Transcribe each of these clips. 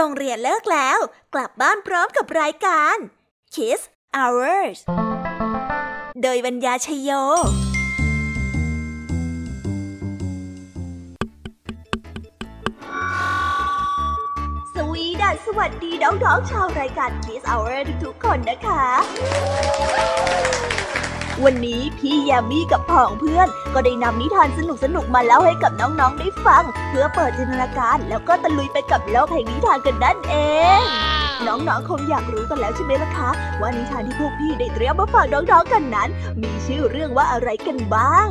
โรงเรียนเลิกแล้ว กลับบ้านพร้อมกับรายการ Kiss Hours โดยบรรยาชยโยสวัสดีน้องๆชาวรายการ Kiss Hour ทุกๆคนนะคะ วันนี้พี่ยามีกับพ่องเพื่อน ก็ได้นำนิทานสนุกๆมาเล่าให้กับน้องๆได้ฟัง เพื่อเปิดจินตนาการแล้วก็ตะลุยไปกับโลกแห่งนิทานกันนั่นเองน้องๆ คงอยากรู้กันแล้วใช่ไหมล่ะคะ ว่านิทานที่พวกพี่ได้เตรียมมาฝากน้องๆ กันนั้น มีชื่อเรื่องว่าอะไรกันบ้าง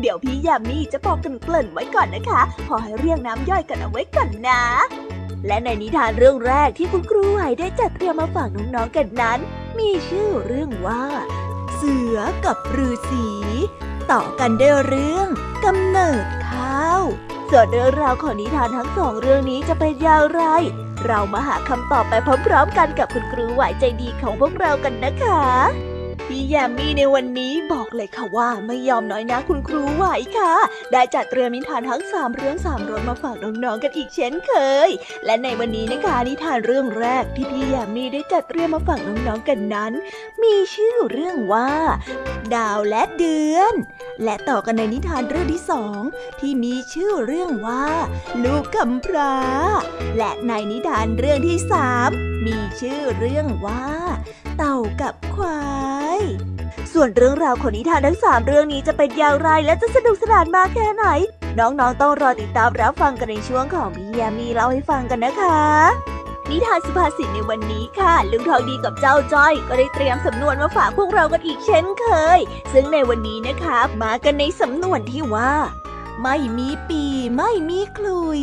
เดี๋ยวพี่ยามีจะบอกกันเกริ่นไว้ก่อนนะคะ พอให้เรียงน้ำย่อยกันเอาไว้ก่อนนะ และในนิทานเรื่องแรกที่คุณครูไหวได้จัดเตรียมมาฝากน้องๆ กันนั้น มีชื่อเรื่องว่า เสือกับฤาษีต่อกันด้วยเรื่องกำเนิดข้าวส่วนเรื่องราวของนิทานทั้งสองเรื่องนี้จะเป็นอย่างไร เรามาหาคำตอบไปพร้อมๆกันกับคุณครูไหวใจดีของพวกเรากันนะคะ พี่แยมมี่ในวันนี้บอกเลยค่ะว่าไม่ยอมน้อยนะคุณครูไหวค่ะ ได้จัดเตรียมนิทานทั้งสามเรื่องสามรสมาฝากน้องๆกันอีกเช่นเคย และในวันนี้นะคะนิทานเรื่องแรกที่พี่แยมมี่ได้จัดเตรียมมาฝากน้องๆกันนั้น มีชื่อเรื่องว่า ดาวและเดือน และต่อกันในนิทานเรื่องที่สองที่มีชื่อเรื่องว่า ลูกกำพร้า และในนิทานเรื่องที่สามมีชื่อเรื่องว่า เต่ากับควาย ส่วนเรื่องราวของนิทานทั้งสามเรื่องนี้จะเป็นอย่างไรและจะสนุกสนานมากแค่ไหน น้องๆต้องรอติดตามรับฟังกันในช่วงของพี่ยามีเล่าให้ฟังกันนะคะ นิทานสุภาษิตในวันนี้ค่ะ ลุงทองดีกับเจ้าจ้อย ก็ได้เตรียมสำนวนมาฝากพวกเรากันอีกเช่นเคย ซึ่งในวันนี้นะคะมากันในสำนวนที่ว่า ไม่มีปี ไม่มีคลุย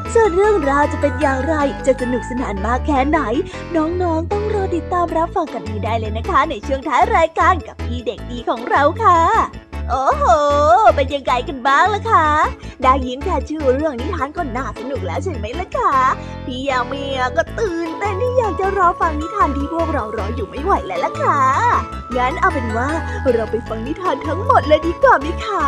ส่วนเรื่องราวจะเป็นอย่างไร จะสนุกสนานมากแค่ไหน น้องๆ ต้องรอติดตามรับฟังกันให้ได้เลยนะคะ ในช่วงท้ายรายการกับพี่เด็กดีของเราค่ะโอ้โห เป็นยังไงกันบ้างล่ะคะ ได้ยินแค่ชื่อเรื่องนิทานก็น่าสนุกแล้วใช่ไหมล่ะคะ พี่ยาเมียก็ตื่นเต้นที่อยากจะรอฟังนิทานที่พวกเรารออยู่ไม่ไหวแล้วล่ะค่ะงั้นเอาเป็นว่าเราไปฟังนิทานทั้งหมดเลยดีกว่าไหมคะ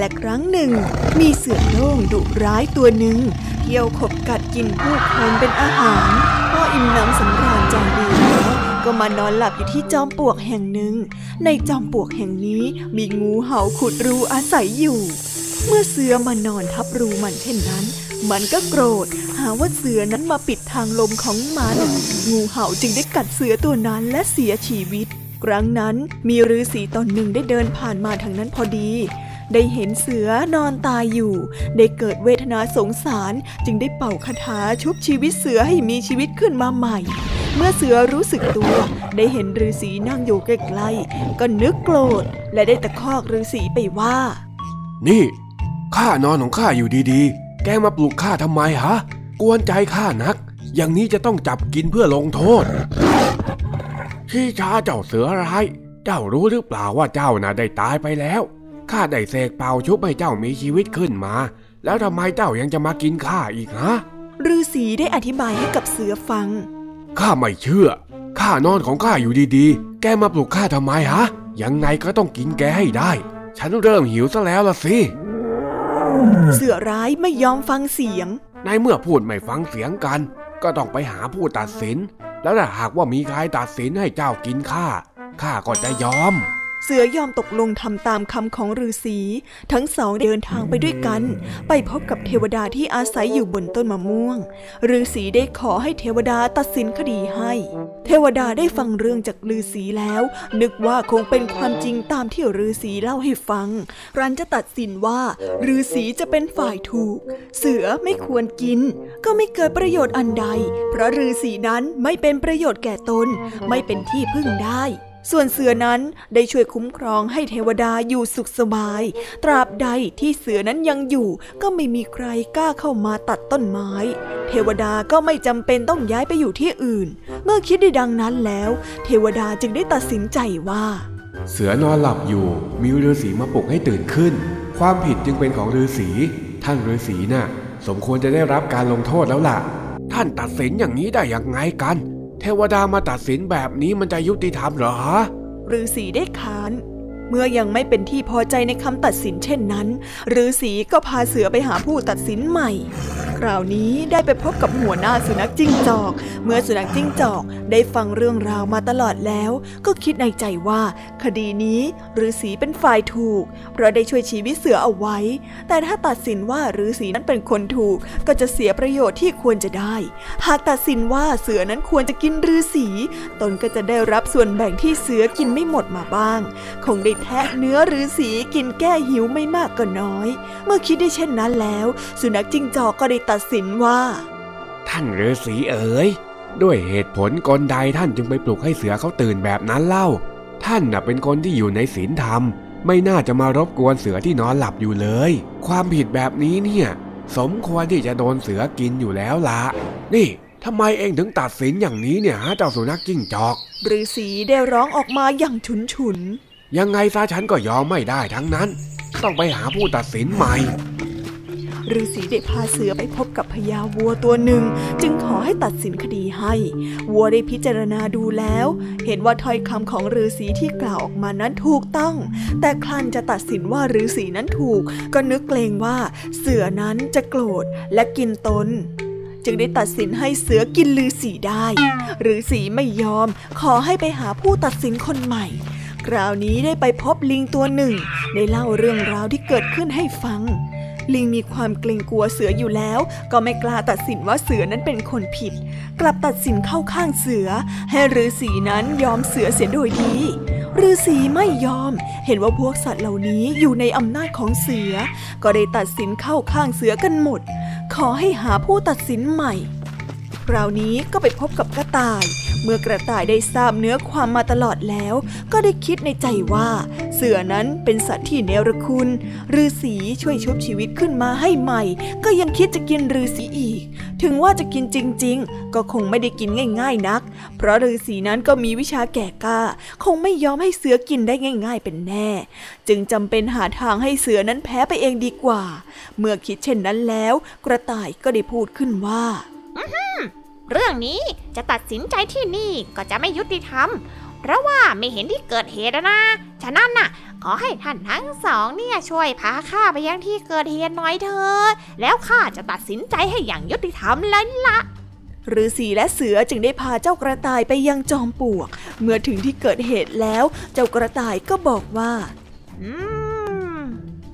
กาลครั้งหนึ่ง มีเสือโล่งดุร้ายตัวหนึ่งเที่ยวขบกัดกินผู้คนเป็นอาหารพออิ่มน้ำสำราญจองดีแล้วก็มานอนหลับอยู่ที่จอมปลวกแห่งหนึ่ง ในจอมปลวกแห่งนี้มีงูเห่าขุดรูอาศัยอยู่ เมื่อเสือมานอนทับรูมันเช่นนั้น มันก็โกรธ หาว่าเสือนั้นมาปิดทางลมของมัน งูเห่าจึงได้กัดเสือตัวนั้นและเสียชีวิต ครั้งนั้นมีฤาษีตนหนึ่งได้เดินผ่านมาทางนั้นพอดี ได้เห็นเสือนอนตายอยู่ ได้เกิดเวทนาสงสารจึงได้เป่าคาถาชุบชีวิตเสือให้มีชีวิตขึ้นมาใหม่ เมื่อเสือรู้สึกตัว ได้เห็นฤาษีนั่งอยู่ใกล้ๆก็นึกโกรธ และได้ตะคอกฤาษีไปว่า นี่ข้านอนของข้าอยู่ดีๆ แกมาปลุกข้าทำไมฮะ กวนใจข้านัก อย่างนี้จะต้องจับกินเพื่อลงโทษที่ชาเจ้าเสือร้าย เจ้ารู้หรือเปล่าว่าเจ้าน่ะได้ตายไปแล้ว ข้าได้เสกเป่าชุบให้เจ้ามีชีวิตขึ้นมา แล้วทำไมเจ้ายังจะมากินข้าอีกฮะฤาษีได้อธิบายให้กับเสือฟัง ข้าไม่เชื่อ ข้านอนของข้าอยู่ดีๆ แกมาปลุกข้าทำไมฮะ ยังไงก็ต้องกินแกให้ได้ ฉันเริ่มหิวซะแล้วล่ะสิ เสือร้ายไม่ยอมฟังเสียง ในเมื่อพูดไม่ฟังเสียงกัน ก็ต้องไปหาผู้ตัดสิน แล้วถ้าหากว่ามีใครตัดสินให้เจ้ากินข้า ข้าก็จะยอม เสือยอมตกลงทำตามคำของฤาษี ทั้งสองเดินทางไปด้วยกัน ไปพบกับเทวดาที่อาศัยอยู่บนต้นมะม่วงฤาษีได้ขอให้เทวดาตัดสินคดีให้ เทวดาได้ฟังเรื่องจากฤาษีแล้ว นึกว่าคงเป็นความจริงตามที่ฤาษีเล่าให้ฟัง รันจะตัดสินว่าฤาษีจะเป็นฝ่ายถูก เสือไม่ควรกิน ก็ไม่เกิดประโยชน์อันใด เพราะฤาษีนั้นไม่เป็นประโยชน์แก่ตน ไม่เป็นที่พึ่งได้ ส่วนเสือนั้นได้ช่วยคุ้มครองให้เทวดาอยู่สุขสบาย ตราบใดที่เสือนั้นยังอยู่ก็ไม่มีใครกล้าเข้ามาตัดต้นไม้ เทวดาก็ไม่จำเป็นต้องย้ายไปอยู่ที่อื่น เมื่อคิดได้ดังนั้นแล้ว เทวดาจึงได้ตัดสินใจว่า เสือนอนหลับอยู่มีฤาษีมาปลุกให้ตื่นขึ้น ความผิดจึงเป็นของฤาษีท่านฤาษีน่ะสมควรจะได้รับการลงโทษแล้วล่ะ ท่านตัดสินอย่างนี้ได้อย่างไงกัน เทวดามาตัดสินแบบนี้มันจะยุติธรรมเหรอฮะฤาษีได้ขาน เมื่อยังไม่เป็นที่พอใจในคำตัดสินเช่นนั้นฤาษีก็พาเสือไปหาผู้ตัดสินใหม่ ราวนี้ได้ไปพบกับหัวหน้าสุนัขจิ้งจอก เมื่อสุนัขจิ้งจอกได้ฟังเรื่องราวมาตลอดแล้ว ก็คิดในใจว่า คดีนี้ฤาษีเป็นฝ่ายถูก เพราะได้ช่วยชีวิตเสือเอาไว้ แต่ถ้าตัดสินว่าฤาษีนั้นเป็นคนถูก ก็จะเสียประโยชน์ที่ควรจะได้ หากตัดสินว่าเสือนั้นควรจะกินฤาษีตนก็จะได้รับส่วนแบ่งที่เสือกินไม่หมดมาบ้าง คงได้แทะเนื้อหรือสีกินแก้หิวไม่มากก็น้อย เมื่อคิดได้เช่นนั้นแล้ว สุนัขจิ้งจอกก็ได้ตัดสินว่า ท่านฤาษีเอ๋ยด้วยเหตุผลกลใดท่านจึงไปปลุกให้เสือเขาตื่นแบบนั้นเล่า ท่านน่ะเป็นคนที่อยู่ในศีลธรรม ไม่น่าจะมารบกวนเสือที่นอนหลับอยู่เลย ความผิดแบบนี้เนี่ย สมควรที่จะโดนเสือกินอยู่แล้วละนี่ทำไมเองถึงตัดสินอย่างนี้เนี่ยฮะเจ้าสุนัขจิ้งจอกฤาษีได้ร้องออกมาอย่างฉุนฉุนยังไงซะฉันก็ยอมไม่ได้ทั้งนั้น ต้องไปหาผู้ตัดสินใหม่ ฤาษีได้พาเสือไปพบกับพญาวัวตัวหนึ่ง จึงขอให้ตัดสินคดีให้ วัวได้พิจารณาดูแล้ว เห็นว่าถ้อยคำของฤาษีที่กล่าวออกมานั้นถูกต้อง แต่คลันจะตัดสินว่าฤาษีนั้นถูก ก็นึกเกรงว่าเสือนั้นจะโกรธและกินตนจึงได้ตัดสินให้เสือกินลือสีได้ฤาษีไม่ยอม ขอให้ไปหาผู้ตัดสินคนใหม่ คราวนี้ได้ไปพบลิงตัวหนึ่ง ได้เล่าเรื่องราวที่เกิดขึ้นให้ฟัง ลิงมีความเกรงกลัวเสืออยู่แล้ว ก็ไม่กล้าตัดสินว่าเสือนั้นเป็นคนผิด กลับตัดสินเข้าข้างเสือ ให้ฤาษีนั้นยอมเสือเสียโดยดีฤาษีไม่ยอม เห็นว่าพวกสัตว์เหล่านี้อยู่ในอำนาจของเสือ ก็ได้ตัดสินเข้าข้างเสือกันหมด ขอให้หาผู้ตัดสินใหม่ คราวนี้ก็ไปพบกับกระต่าย เมื่อกระต่ายได้ทราบเนื้อความมาตลอดแล้ว ก็ได้คิดในใจว่า เสือนั้นเป็นสัตว์ที่เนรคุณฤาษีช่วยชุบชีวิตขึ้นมาให้ใหม่ ก็ยังคิดจะกินฤาษีอีก ถึงว่าจะกินจริง ๆ ก็คงไม่ได้กินง่าย ๆนัก เพราะฤาษีนั้นก็มีวิชาแก่กล้า คงไม่ยอมให้เสือกินได้ง่าย ๆ เป็นแน่ จึงจำเป็นหาทางให้เสือนั้นแพ้ไปเองดีกว่า เมื่อคิดเช่นนั้นแล้ว กระต่ายก็ได้พูดขึ้นว่า เรื่องนี้จะตัดสินใจที่นี่ก็จะไม่ยุติธรรม เพราะว่าไม่เห็นที่เกิดเหตุนะ ฉะนั้นน่ะ ขอให้ท่านทั้งสองเนี่ยช่วยพาข้าไปยังที่เกิดเหตุหน่อยเถอะแล้วข้าจะตัดสินใจให้อย่างยุติธรรมเลยละฤาษีและเสือจึงได้พาเจ้ากระต่ายไปยังจอมปลวก เมื่อถึงที่เกิดเหตุแล้ว เจ้ากระต่ายก็บอกว่า อืม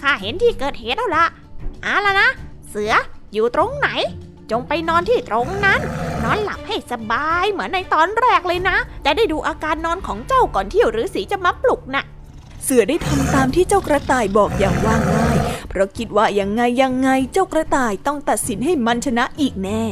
ข้าเห็นที่เกิดเหตุแล้วละอาละนะ เสืออยู่ตรงไหน จงไปนอนที่ตรงนั้น นอนหลับให้สบายเหมือนในตอนแรกเลยนะแต่ได้ดูอาการนอนของเจ้าก่อนที่ฤาษีจะมาปลุกนะ่ะ เสือได้ทำตามที่เจ้ากระต่ายบอกอย่างว่าง่าย เพราะคิดว่ายังไงยังไงเจ้ากระต่ายต้องตัดสินให้มันชนะอีกแน่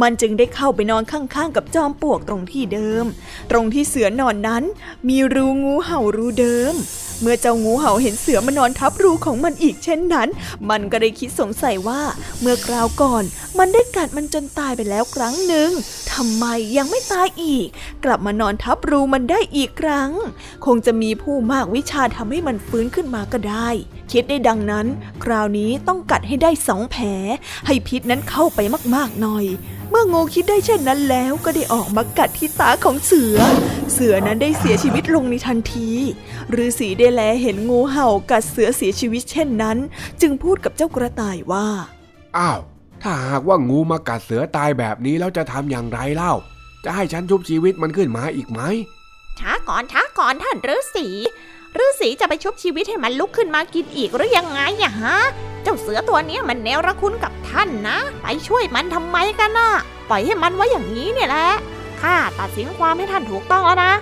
มันจึงได้เข้าไปนอนข้างๆ กับจอมปลวกตรงที่เดิม ตรงที่เสือนอนนั้น มีรูงูเห่ารูเดิม เมื่อเจ้างูเห่าเห็นเสือมานอนทับรูของมันอีกเช่นนั้น มันก็ได้คิดสงสัยว่า เมื่อคราวก่อน มันได้กัดมันจนตายไปแล้วครั้งหนึ่งทำไมยังไม่ตายอีก กลับมานอนทับรูมันได้อีกครั้ง คงจะมีผู้มากวิชาทำให้มันฟื้นขึ้นมาก็ได้ คิดได้ดังนั้น คราวนี้ต้องกัดให้ได้สองแผล ให้พิษนั้นเข้าไปมากๆหน่อย เมื่องูคิดได้เช่นนั้นแล้วก็ได้ออกมากัดที่ตาของเสือ เสือนั้นได้เสียชีวิตลงในทันทีฤาษีได้แลเห็นงูเห่ากัดเสือเสียชีวิตเช่นนั้น จึงพูดกับเจ้ากระต่ายว่า อ้าว ถ้าหากว่างูมากัดเสือตายแบบนี้แล้วจะทำอย่างไรเล่า จะให้ฉันชุบชีวิตมันขึ้นมาอีกไหมช้าก่อนช้าก่อนท่านฤาษี ฤาษีจะไปชุบชีวิตให้มันลุกขึ้นมากินอีกหรือยังไงอะฮะ เจ้าเสือตัวนี้มันแนวระคุณกับท่านนะ ไปช่วยมันทำไมกันนะปล่อยให้มันไว้อย่างนี้เนี่ยแหละข้าตัดสินความให้ท่านถูกต้องแล้วนะ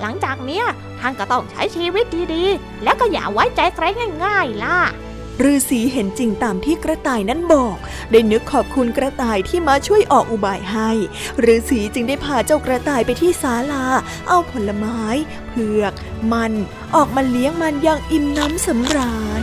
หลังจากเนี้ยท่านก็ต้องใช้ชีวิตดีๆ แล้วก็อย่าไว้ใจใครง่าย ๆ ล่ะ ฤาษีเห็นจริงตามที่กระต่ายนั้นบอก ได้นึกขอบคุณกระต่ายที่มาช่วยออกอุบายให้ฤาษีจึงได้พาเจ้ากระต่ายไปที่ศาลา เอาผลไม้ เผือก มัน ออกมาเลี้ยงมันอย่างอิ่มน้ำสำราญ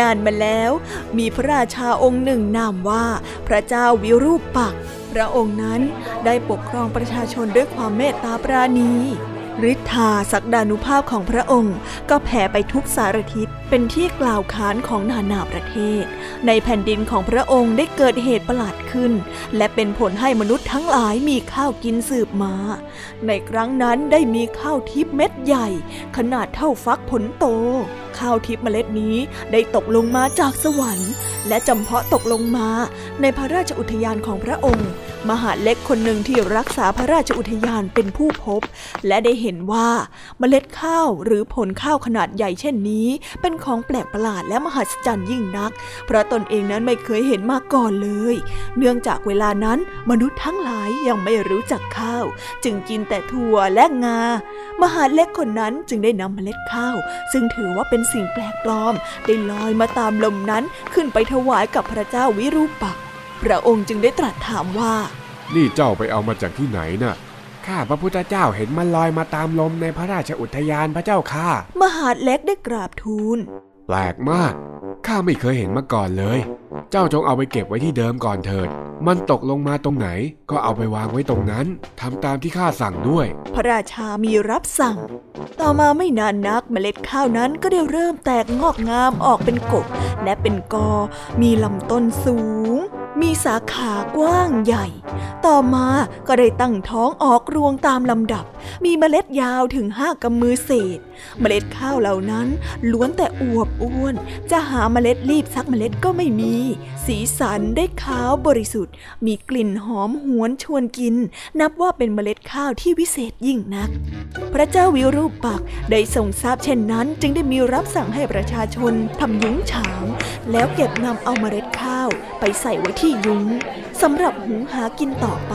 นานมาแล้ว มีพระราชาองค์หนึ่งนามว่า พระเจ้าวิรูปปัก พระองค์นั้นได้ปกครองประชาชนด้วยความเมตตาปราณีฤทธาศักดานุภาพของพระองค์ก็แผ่ไปทุกสารทิศ เป็นที่กล่าวขานของนานาประเทศ ในแผ่นดินของพระองค์ได้เกิดเหตุประหลาดขึ้น และเป็นผลให้มนุษย์ทั้งหลายมีข้าวกินสืบมา ในครั้งนั้นได้มีข้าวทิพเม็ดใหญ่ ขนาดเท่าฟักผลโต ข้าวทิพเมล็ดนี้ได้ตกลงมาจากสวรรค์ และจำเพาะตกลงมาในพระราชอุทยานของพระองค์ มหาเล็กคนหนึ่งที่รักษาพระราชอุทยานเป็นผู้พบ และได้เห็นว่าเมล็ดข้าวหรือผลข้าวขนาดใหญ่เช่นนี้เป็นของแปลกประหลาดและมหัศจรรย์ยิ่งนัก เพราะตนเองนั้นไม่เคยเห็นมาก่อนเลย เนื่องจากเวลานั้นมนุษย์ทั้งหลายยังไม่รู้จักข้าว จึงกินแต่ถั่วและงา มหาเล็กคนนั้นจึงได้นำเมล็ดข้าว ซึ่งถือว่าเป็นสิ่งแปลกปลอม ได้ลอยมาตามลมนั้นขึ้นไปถวายกับพระเจ้าวิรูปักษ์พระองค์จึงได้ตรัสถามว่า นี่เจ้าไปเอามาจากที่ไหนน่ะ ข้าพระพุทธเจ้าเห็นมันลอยมาตามลมในพระราชอุทยานพระเจ้าค่ะ มหาดเล็กได้กราบทูล แปลกมาก ข้าไม่เคยเห็นมาก่อนเลย เจ้าจงเอาไปเก็บไว้ที่เดิมก่อนเถิด มันตกลงมาตรงไหน ก็เอาไปวางไว้ตรงนั้น ทำตามที่ข้าสั่งด้วย พระราชามีรับสั่ง ต่อมาไม่นานนักเมล็ดข้าวนั้นก็ได้เริ่มแตกงอกงามออกเป็นกกและเป็นกอ มีลำต้นสูง มีสาขากว้างใหญ่ ต่อมาก็ได้ตั้งท้องออกรวงตามลำดับ มีเมล็ดยาวถึงห้ากำมือเศษ เมล็ดข้าวเหล่านั้นล้วนแต่อวบอ้วน จะหาเมล็ดรีบซักเมล็ดก็ไม่มี สีสันได้ขาวบริสุทธิ์ มีกลิ่นหอมหวนชวนกิน นับว่าเป็นเมล็ดข้าวที่วิเศษยิ่งนัก พระเจ้าวิรูปปักได้ทรงทราบเช่นนั้น จึงได้มีรับสั่งให้ประชาชนทำยุ้งฉางแล้วเก็บนำเอาเมล็ดข้าวไปใส่ไว้ที่ยุ้งสำหรับหุงหากินต่อไป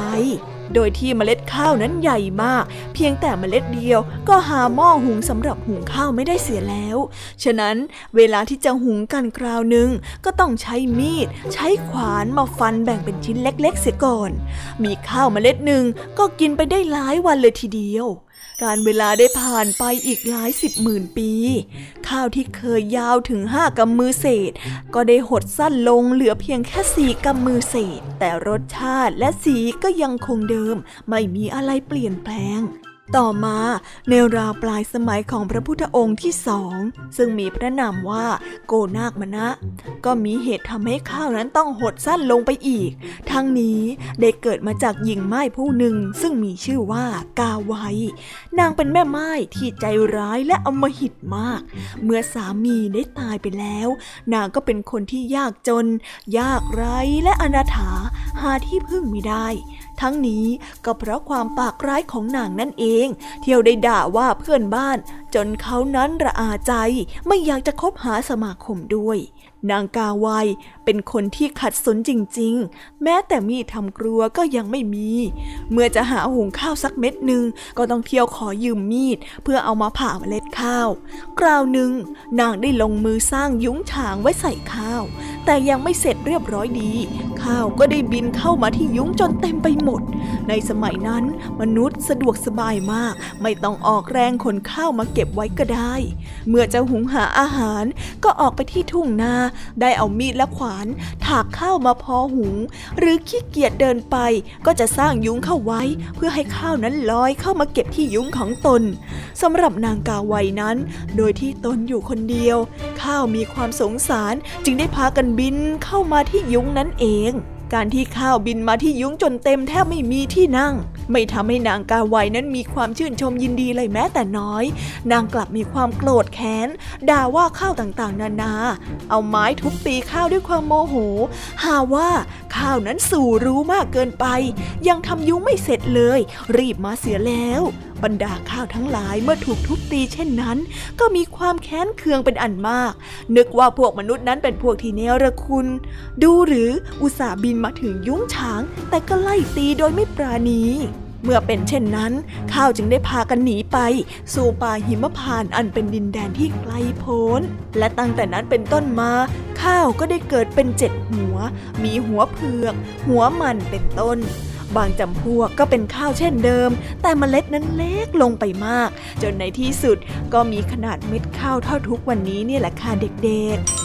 โดยที่เมล็ดข้าวนั้นใหญ่มาก เพียงแต่เมล็ดเดียวก็หาหม้อหุงสำหรับหุงข้าวไม่ได้เสียแล้ว ฉะนั้นเวลาที่จะหุงกันคราวหนึ่งก็ต้องใช้มีด ใช้ขวานมาฟันแบ่งเป็นชิ้นเล็ก ๆ เสียก่อน มีข้าวเมล็ดหนึ่งก็กินไปได้หลายวันเลยทีเดียว การเวลาได้ผ่านไปอีกหลายสิบหมื่นปี ข้าวที่เคยยาวถึงห้ากำมือเศษ ก็ได้หดสั้นลงเหลือเพียงแค่สี่กำมือเศษ แต่รสชาติและสีก็ยังคงเดิม ไม่มีอะไรเปลี่ยนแปลง ต่อมาในราวปลายสมัยของพระพุทธองค์ที่สองซึ่งมีพระนามว่าโกนาคมณะ ก็มีเหตุทำให้ข้าวนั้นต้องหดสั้นลงไปอีก ทั้งนี้ได้เกิดมาจากหญิงไม้ผู้หนึ่งซึ่งมีชื่อว่ากาไวนางเป็นแม่ไม้ที่ใจร้ายและอมหิตมาก เมื่อสามีได้ตายไปแล้ว นางก็เป็นคนที่ยากจน ยากไร้และอนาถาหาที่พึ่งไม่ได้ทั้งนี้ก็เพราะความปากร้ายของนางนั่นเอง เที่ยวได้ด่าว่าเพื่อนบ้าน จนเขานั้นระอาใจไม่อยากจะคบหาสมาคมด้วย นางกาไวเป็นคนที่ขัดสนจริงๆ แม้แต่มีทำครัวก็ยังไม่มี เมื่อจะหาหุงข้าวสักเม็ดหนึ่งก็ต้องเที่ยวขอยืมมีด เพื่อเอามาผ่าเมล็ดข้าว คราวหนึ่งนางได้ลงมือสร้างยุ้งฉางไว้ใส่ข้าว แต่ยังไม่เสร็จเรียบร้อยดี ข้าวก็ได้บินเข้ามาที่ยุ้งจนเต็มไปหมด ในสมัยนั้นมนุษย์สะดวกสบายมาก ไม่ต้องออกแรงขนข้าวมาเก็บไว้ก็ได้ เมื่อจะหุงหาอาหารก็ออกไปที่ทุ่งนาได้เอามีดและขวาน ถากข้าวมาพอหุง หรือขี้เกียจเดินไป ก็จะสร้างยุ้งเข้าไว้ เพื่อให้ข้าวนั้นลอยเข้ามาเก็บที่ยุ้งของตนสำหรับนางกาไวนั้น โดยที่ตนอยู่คนเดียว ข้าวมีความสงสารจึงได้พากันบินเข้ามาที่ยุ้งนั้นเอง การที่ข้าวบินมาที่ยุ้งจนเต็มแทบไม่มีที่นั่ง ไม่ทำให้นางกาไวนั้นมีความชื่นชมยินดีเลยแม้แต่น้อย นางกลับมีความโกรธแค้นด่าว่าข้าวต่างๆ นานา เอาไม้ทุบตีข้าวด้วยความโมโห หาว่าข้าวนั้นสู่รู้มากเกินไป ยังทำยุ้งไม่เสร็จเลย รีบมาเสียแล้วบรรดาข้าวทั้งหลายเมื่อถูกทุบตีเช่นนั้น ก็มีความแค้นเคืองเป็นอันมาก นึกว่าพวกมนุษย์นั้นเป็นพวกที่เนรคุณ ดูหรืออุตส่าห์บินมาถึงยุ้งฉาง แต่ก็ไล่ตีโดยไม่ปราณีเมื่อเป็นเช่นนั้น ข้าวจึงได้พากันหนีไป สู่ป่าหิมพานอันเป็นดินแดนที่ไกลโพ้น และตั้งแต่นั้นเป็นต้นมา ข้าวก็ได้เกิดเป็นเจ็ดหัว มีหัวเผือก หัวมันเป็นต้น บางจำพวกก็เป็นข้าวเช่นเดิม แต่เมล็ดนั้นเล็กลงไปมาก จนในที่สุดก็มีขนาดเม็ดข้าวเท่าทุกวันนี้เนี่ยแหละค่ะเด็กๆ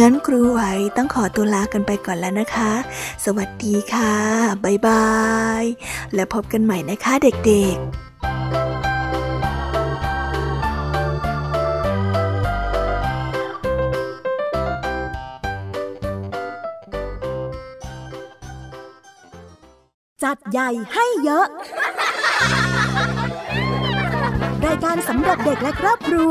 งั้นครูไหวต้องขอตัวลากันไปก่อนแล้วนะคะ สวัสดีค่ะบ๊ายบาย และพบกันใหม่นะคะเด็กๆจัดใหญ่ให้เยอะ รายการสำหรับเด็กและครอบครัว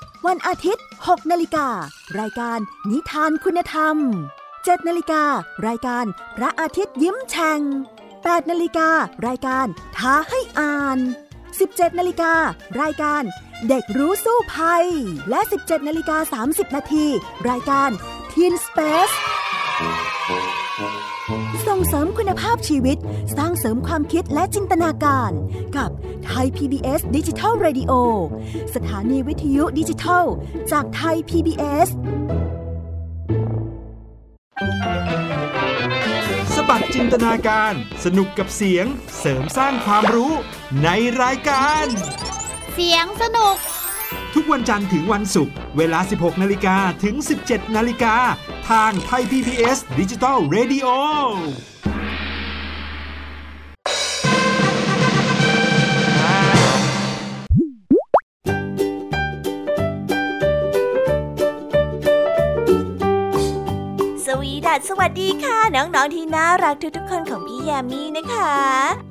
วันอาทิตย์ 6นาฬิการายการนิทานคุณธรรม 7นาฬิการายการพระอาทิตย์ยิ้มแฉ่ง8นาฬิการายการท้าให้อ่าน 17นาฬิการายการเด็กรู้สู้ภัย และ 17นาฬิกา30นาทีรายการ Teen Space งเสริมคุณภาพชีวิต สร้างเสริมความคิดและจินตนาการ กับไทย PBS ดิจิทัล Radio สถานีวิทยุดิจิทัล จากไทย PBS สบัดจินตนาการ สนุกกับเสียง เสริมสร้างความรู้ในรายการ เสียงสนุก ทุกวันจันทร์ถึงวันศุกร์เวลา 16 นาฬิกาถึง 17 นาฬิกา ทางไทย PPS ดิจิทัล Radio สวีดัสสวัสดีค่ะ น้อง ๆ ที่น่ารักทุกๆคนของพี่ยามีนะคะ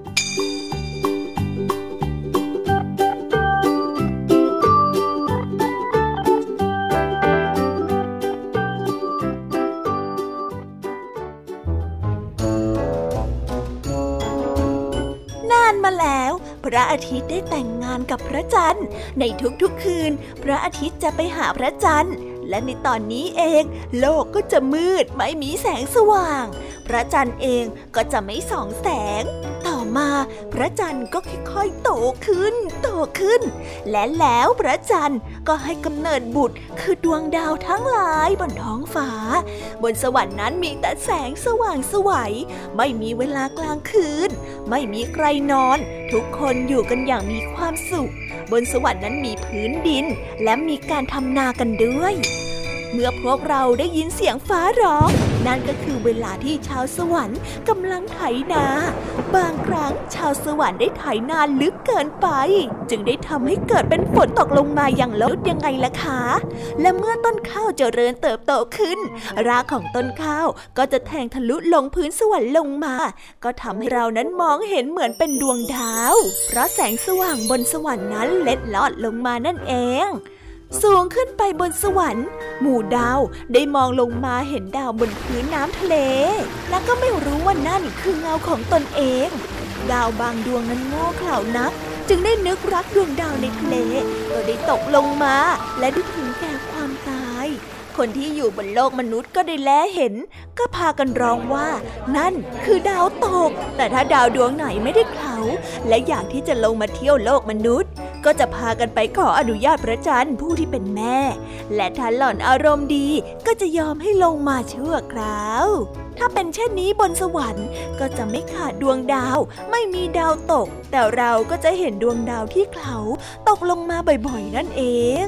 ระอาทิตย์ได้แต่งงานกับพระจันทร์ ในทุกๆคืน พระอาทิตย์จะไปหาพระจันทร์ และในตอนนี้เอง โลกก็จะมืดไม่มีแสงสว่าง พระจันทร์เองก็จะไม่ส่องแสงต มา พระจันทร์ก็ค่อยๆโตขึ้น โตขึ้น และแล้วพระจันทร์ก็ให้กำเนิดบุตร คือดวงดาวทั้งหลายบนท้องฟ้า บนสวรรค์นั้นมีแต่แสงสว่างสวัย ไม่มีเวลากลางคืน ไม่มีใครนอน ทุกคนอยู่กันอย่างมีความสุข บนสวรรค์นั้นมีพื้นดิน และมีการทำนากันด้วย เมื่อพวกเราได้ยินเสียงฟ้าร้อง นั่นก็คือเวลาที่ชาวสวรรค์กำลังไถนา บางครั้งชาวสวรรค์ได้ไถนาลึกเกินไป จึงได้ทำให้เกิดเป็นฝนตกลงมาอย่างลดยังไงล่ะคะ และเมื่อต้นข้าวเจริญเติบโตขึ้น รากของต้นข้าวก็จะแทงทะลุลงพื้นสวรรค์ลงมา ก็ทำให้เรานั้นมองเห็นเหมือนเป็นดวงดาว เพราะแสงสว่างบนสวรรค์นั้นเล็ดลอดลงมานั่นเอง สูงขึ้นไปบนสวรรค์ หมู่ดาวได้มองลงมาเห็นดาวบนพื้นน้ำทะเล และก็ไม่รู้ว่านั่นคือเงาของตนเอง ดาวบางดวงนั้นโง่เขลานัก จึงได้นึกรักดวงดาวในทะเลก็ได้ตกลงมา และได้ถึงแก่ความตาย คนที่อยู่บนโลกมนุษย์ก็ได้แลเห็น ก็พากันร้องว่า นั่นคือดาวตก แต่ถ้าดาวดวงไหนไม่ได้เขา และอยากที่จะลงมาเที่ยวโลกมนุษย์ ก็จะพากันไปขออนุญาตพระจันทร์ผู้ที่เป็นแม่ และถ้าหล่อนอารมณ์ดีก็จะยอมให้ลงมาชั่วคราว ถ้าเป็นเช่นนี้บนสวรรค์ก็จะไม่ขาดดวงดาว ไม่มีดาวตก แต่เราก็จะเห็นดวงดาวที่เขาตกลงมาบ่อยๆ นั่นเอง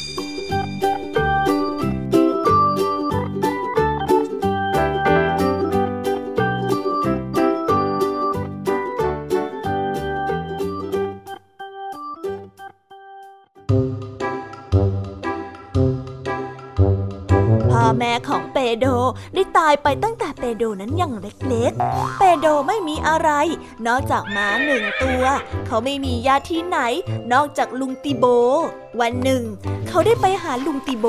ของเปโดได้ตายไปตั้งแต่เปโดนั้นยังเล็กๆ เปโดไม่มีอะไร นอกจากม้าหนึ่งตัว เขาไม่มีญาติที่ไหน นอกจากลุงติโบ วันหนึ่ง เขาได้ไปหาลุงติโบ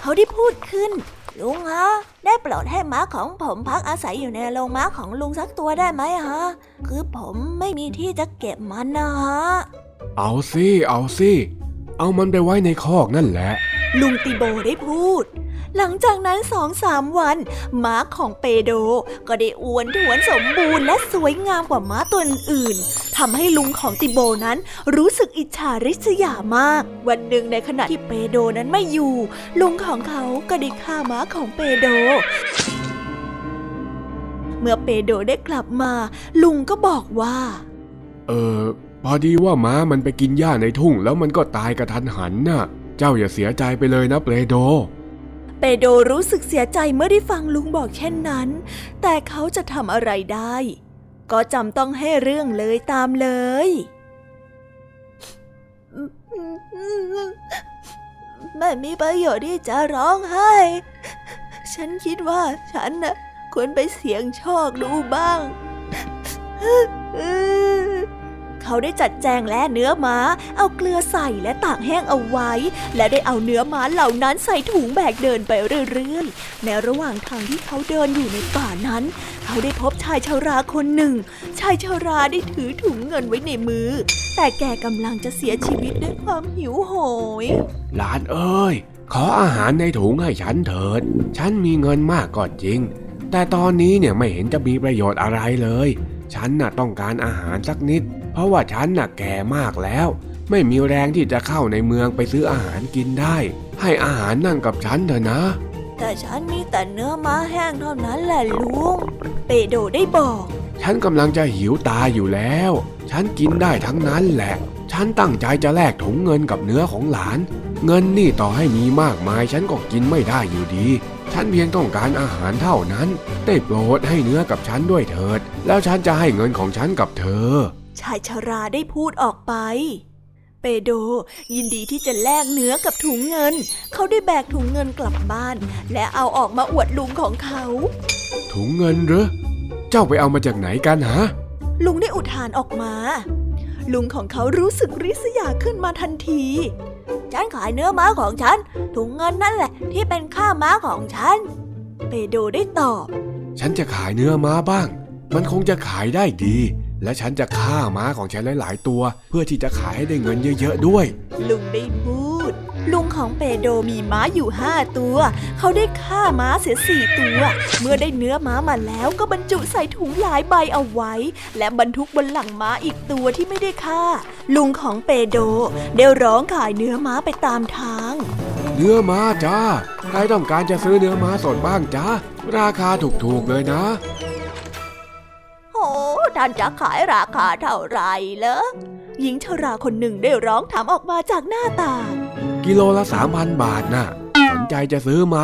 เขาได้พูดขึ้น ลุงฮะได้โปรดให้ม้าของผมพักอาศัยอยู่ในโรงม้าของลุงสักตัวได้ไหมฮะ คือผมไม่มีที่จะเก็บมันนะฮะ เอาสิ เอาสิ เอามันไปไว้ในคอกนั่นแหละ ลุงติโบได้พูด หลังจากนั้นสองสามวันม้าของเปโดก็ได้อ้วนท้วนสมบูรณ์และสวยงามกว่าม้าตัวอื่นทำให้ลุงของติโบนั้นรู้สึกอิจฉาริษยามาก วันหนึ่งในขณะที่เปโดนั้นไม่อยู่ ลุงของเขาก็ได้ฆ่าม้าของเปโดเมื่อเปโดได้กลับมา ลุงก็บอกว่า เออพอดีว่าม้ามันไปกินหญ้าในทุ่งแล้วมันก็ตายกระทันหันน่ะ เจ้าอย่าเสียใจไปเลยนะเปโด เปโดรู้สึกเสียใจเมื่อได้ฟังลุงบอกเช่นนั้น แต่เขาจะทำอะไรได้ ก็จำต้องให้เรื่องเลยตามเลย ไม่มีประโยชน์ที่จะร้องไห้ ฉันคิดว่าฉันน่ะควรไปเสี่ยงโชคดูบ้าง เขาได้จัดแจงและเนื้อม้า เอาเกลือใส่และตากแห้งเอาไว้ และได้เอาเนื้อม้าเหล่านั้นใส่ถุงแบกเดินไปเรื่อยๆ ในระหว่างทางที่เขาเดินอยู่ในป่านั้น เขาได้พบชายชาราคนหนึ่ง ชายชาราได้ถือถุงเงินไว้ในมือ แต่แกกำลังจะเสียชีวิตด้วยความหิวโหย หลานเอ้ย ขออาหารในถุงให้ฉันเถิด ฉันมีเงินมากก็จริง แต่ตอนนี้เนี่ยไม่เห็นจะมีประโยชน์อะไรเลย ฉันน่ะต้องการอาหารสักนิด เพราะว่าฉันน่ะแก่มากแล้ว ไม่มีแรงที่จะเข้าในเมืองไปซื้ออาหารกินได้ ให้อาหารนั่งกับฉันเถอะนะ แต่ฉันมีแต่เนื้อม้าแห้งเท่านั้นแหละลุง เปโดได้บอก ฉันกำลังจะหิวตายอยู่แล้ว ฉันกินได้ทั้งนั้นแหละ ฉันตั้งใจจะแลกถุงเงินกับเนื้อของหลาน เงินนี่ต่อให้มีมากมาย ฉันก็กินไม่ได้อยู่ดีฉันเพียงต้องการอาหารเท่านั้น ได้โปรดให้เนื้อกับฉันด้วยเถิด แล้วฉันจะให้เงินของฉันกับเธอ ชายชาราได้พูดออกไป เปโดยินดีที่จะแลกเนื้อกับถุงเงิน เขาได้แบกถุงเงินกลับบ้าน และเอาออกมาอวดลุงของเขา ถุงเงินเหรอ เจ้าไปเอามาจากไหนกันฮะ ลุงได้อุทานออกมา ลุงของเขารู้สึกริษยาขึ้นมาทันทีฉันขายเนื้อม้าของฉัน ถุงเงินนั่นแหละ ที่เป็นค่าม้าของฉัน เปโดได้ตอบ ฉันจะขายเนื้อม้าบ้าง มันคงจะขายได้ดี และฉันจะฆ่าม้าของฉันหลายๆตัว เพื่อที่จะขายให้ได้เงินเยอะๆด้วย ลุงได้พูด ลุงของเปโดมีม้าอยู่ห้าตัว เขาได้ฆ่าม้าเสียสี่ตัว เมื่อได้เนื้อม้ามาแล้วก็บรรจุใส่ถุงหลายใบเอาไว้ และบรรทุกบนหลังม้าอีกตัวที่ไม่ได้ฆ่า ลุงของเปโดได้ร้องขายเนื้อม้าไปตามทาง เนื้อม้าจ้าใครต้องการจะซื้อเนื้อม้าสดบ้างจ้าราคาถูกๆเลยนะ ท่านจะขายราคาเท่าไรเหรอหญิงชราคนหนึ่งได้ร้องถามออกมาจากหน้าต่าง กิโลละสามพันบาทนะ่ะ สนใจจะซื้อไหม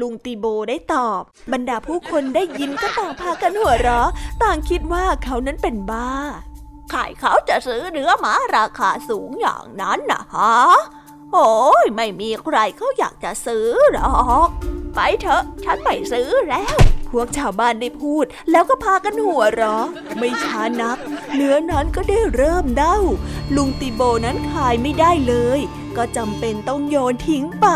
ลุงตีโบได้ตอบ บรรดาผู้คนได้ยินก็ต่างพากันหัวเราะ ต่างคิดว่าเขานั้นเป็นบ้าใครเขาจะซื้อเนื้อหมาราคาสูงอย่างนั้นนะฮะโอ้ยไม่มีใครเขาอยากจะซื้อหรอก ไปเถอะ ฉันไม่ซื้อแล้ว พวกชาวบ้านได้พูด แล้วก็พากันหัวเราะไม่ช้านัก เนื้อนั้นก็ได้เริ่มเด้าลุงติโบนั้นขายไม่ได้เลย ก็จำเป็นต้องโยนทิ้งไป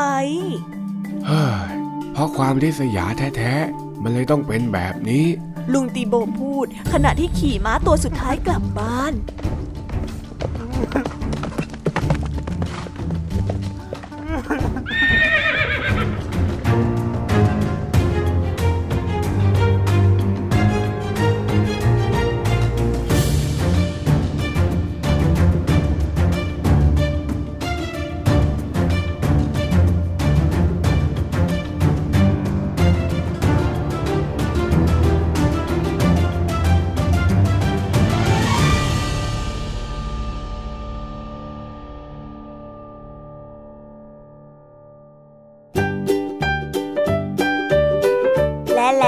เฮ้ยเพราะความริษยาแท้ๆ มันเลยต้องเป็นแบบนี้ ลุงติโบพูด ขณะที่ขี่ม้าตัวสุดท้ายกลับบ้าน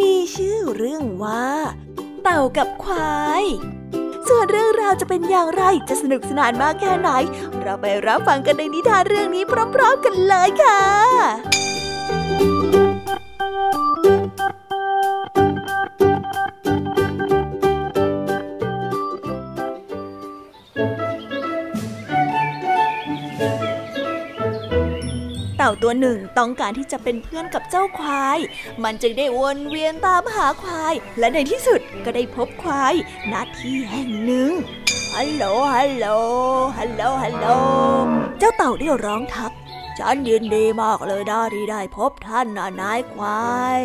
มีชื่อเรื่องว่า เต่ากับควาย ส่วนเรื่องราวจะเป็นอย่างไรจะสนุกสนานมากแค่ไหน เราไปรับฟังกันในนิทานเรื่องนี้พร้อมๆกันเลยค่ะ ต่าตัวหนึ่งต้องการที่จะเป็นเพื่อนกับเจ้าควาย มันจึงได้วนเวียนตามหาควาย และในที่สุดก็ได้พบควายณที่แห่งหนึ่งฮัลโหลฮัลโหลฮัลโหลฮัลโหลเจ้าเต่าได้ร้องทัก ฉันยินดีมากเลยนะที่ได้พบท่านนะนายควาย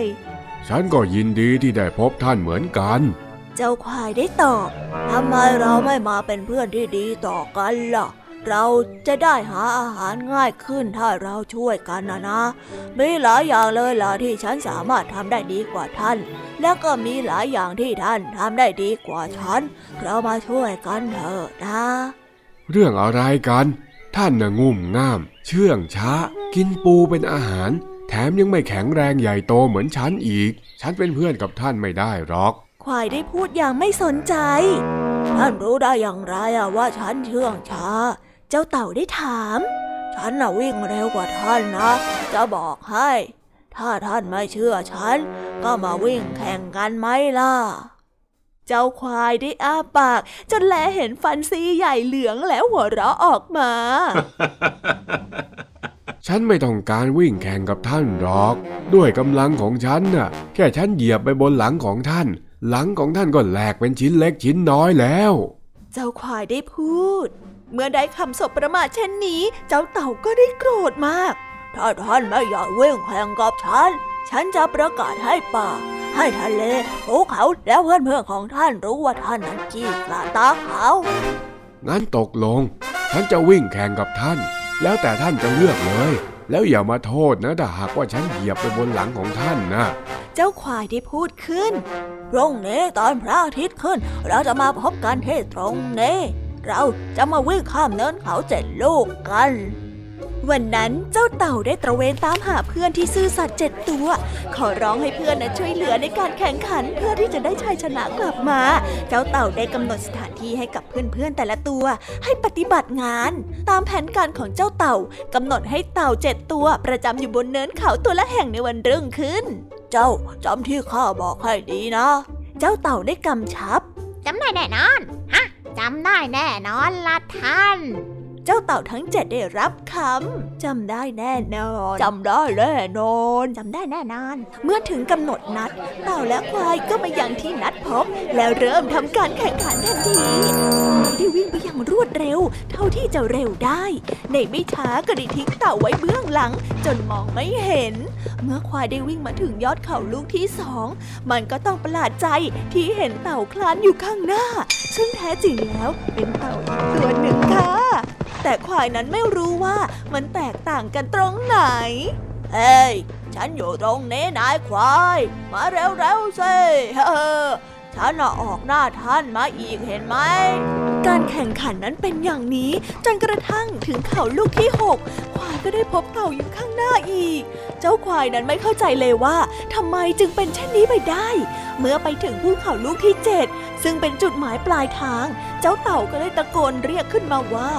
ฉันก็ยินดีที่ได้พบท่านเหมือนกันเจ้าควายได้ตอบ ทำไมเราไม่มาเป็นเพื่อนที่ดีต่อกันล่ะ เราจะได้หาอาหารง่ายขึ้นถ้าเราช่วยกันนะนะ มีหลายอย่างเลยล่ะที่ฉันสามารถทำได้ดีกว่าท่าน แล้วก็มีหลายอย่างที่ท่านทำได้ดีกว่าฉัน เรามาช่วยกันเถอะนะ เรื่องอะไรกัน ท่านน่ะงุ่มง่าม เชื่องช้า กินปูเป็นอาหาร แถมยังไม่แข็งแรงใหญ่โตเหมือนฉันอีก ฉันเป็นเพื่อนกับท่านไม่ได้หรอก ควายได้พูดอย่างไม่สนใจ ท่านรู้ได้อย่างไรว่าฉันเชื่องช้า เจ้าเต่าได้ถาม ฉันน่ะวิ่งเร็วกว่าท่านนะ จะบอกให้ ถ้าท่านไม่เชื่อฉัน ก็มาวิ่งแข่งกันไหมล่ะ เจ้าควายได้อ้าปาก จนแลเห็นฟันซี่ใหญ่เหลืองแล้วหัวเราะออกมา ฉันไม่ต้องการวิ่งแข่งกับท่านหรอก ด้วยกำลังของฉันน่ะ แค่ฉันเหยียบไปบนหลังของท่าน หลังของท่านก็แหลกเป็นชิ้นเล็กชิ้นน้อยแล้ว เจ้าควายได้พูด เมื่อได้คำสบประมาทเช่นนี้ เจ้าเต่าก็ได้โกรธมาก ถ้าท่านไม่อยากวิ่งแข่งกับฉัน ฉันจะประกาศให้ป่า ให้ทะเลภูเขาแล้วเพื่อนเพื่อนของท่านรู้ว่าท่านนั้นขี้กลาตาขาว งั้นตกลง ฉันจะวิ่งแข่งกับท่าน แล้วแต่ท่านจะเลือกเลย แล้วอย่ามาโทษนะถ้าหากว่าฉันเหยียบไปบนหลังของท่านนะ เจ้าควายได้พูดขึ้นตรงนี้ตอนพระอาทิตย์ขึ้น เราจะมาพบกันที่ตรงนี้ เราจะมาวิ่งข้ามเนินเขาเจ็ดลูกกัน วันนั้นเจ้าเต่าได้ตระเวนตามหาเพื่อนที่ซื่อสัตย์เจ็ดตัว ขอร้องให้เพื่อนนะช่วยเหลือในการแข่งขันเพื่อที่จะได้ชัยชนะกลับมา เจ้าเต่าได้กำหนดสถานที่ให้กับเพื่อนๆแต่ละตัว ให้ปฏิบัติงาน ตามแผนการของเจ้าเต่ากำหนดให้เต่าเจ็ดตัว ประจำอยู่บนเนินเขาตัวละแห่งในวันรุ่งขึ้น เจ้าจำที่ข้าบอกให้ดีนะ เจ้าเต่าได้กำชับจำได้แน่นอนฮะ จำได้แน่นอนละท่าน เจ้าเต่าทั้งเจ็ดได้รับคำจำได้แน่นอนจำได้แน่นอนจำได้แน่นอน เมื่อถึงกำหนดนัด เต่าและควายก็มายังที่นัดพบ แล้วเริ่มทำการแข่งขันทันทีได้วิ่งไปอย่างรวดเร็ว เท่าที่จะเร็วได้ ในไม่ช้าก็ได้ทิ้งเต่าไว้เบื้องหลัง จนมองไม่เห็น เมื่อควายได้วิ่งมาถึงยอดเขาลูกที่สองมันก็ต้องประหลาดใจที่เห็นเต่าคลานอยู่ข้างหน้า ซึ่งแท้จริงแล้วเป็นเต่าตัวหนึ่งค่ะ แต่ควายนั้นไม่รู้ว่ามันแตกต่างกันตรงไหนเฮ้ย ฉันอยู่ตรงนี้นายควาย มาเร็วๆสิเออฉันออกหน้าท่านมาอีกเห็นไหม การแข่งขันนั้นเป็นอย่างนี้จนกระทั่งถึงเขาลูกที่หกควายก็ได้พบเต่าอยู่ข้างหน้าอีก เจ้าควายนั้นไม่เข้าใจเลยว่าทำไมจึงเป็นเช่นนี้ไปได้ เมื่อไปถึงภูเขาลูกที่เจ็ดซึ่งเป็นจุดหมายปลายทาง เจ้าเต่าก็เลยตะโกนเรียกขึ้นมาว่า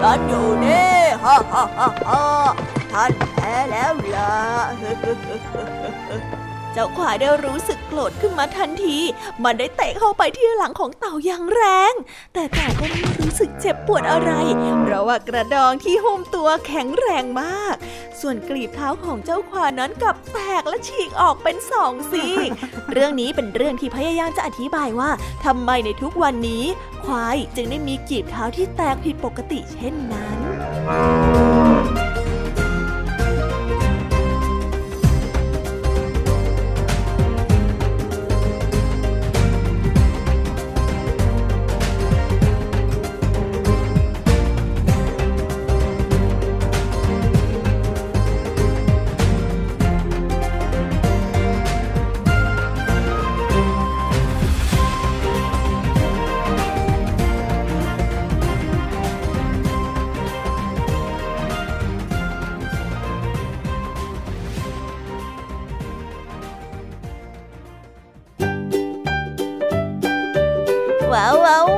ฉันอยู่นี่ฮ่าฮ่าฮ่าฮ่าท่านแพ้แล้วล่ะเจ้าควายได้รู้สึกโกรธขึ้นมาทันที มันได้เตะเข้าไปที่หลังของเต่าอย่างแรง แต่เต่าก็ไม่รู้สึกเจ็บปวดอะไร เพราะว่ากระดองที่หุ้มตัวแข็งแรงมาก ส่วนกลีบเท้าของเจ้าควายนั้นกับแตกและฉีกออกเป็นสองซีเรื่องนี้เป็นเรื่องที่พยายามจะอธิบายว่าทำไมในทุกวันนี้ ควายจึงได้มีกลีบเท้าที่แตกผิดปกติเช่นนั้น ว้า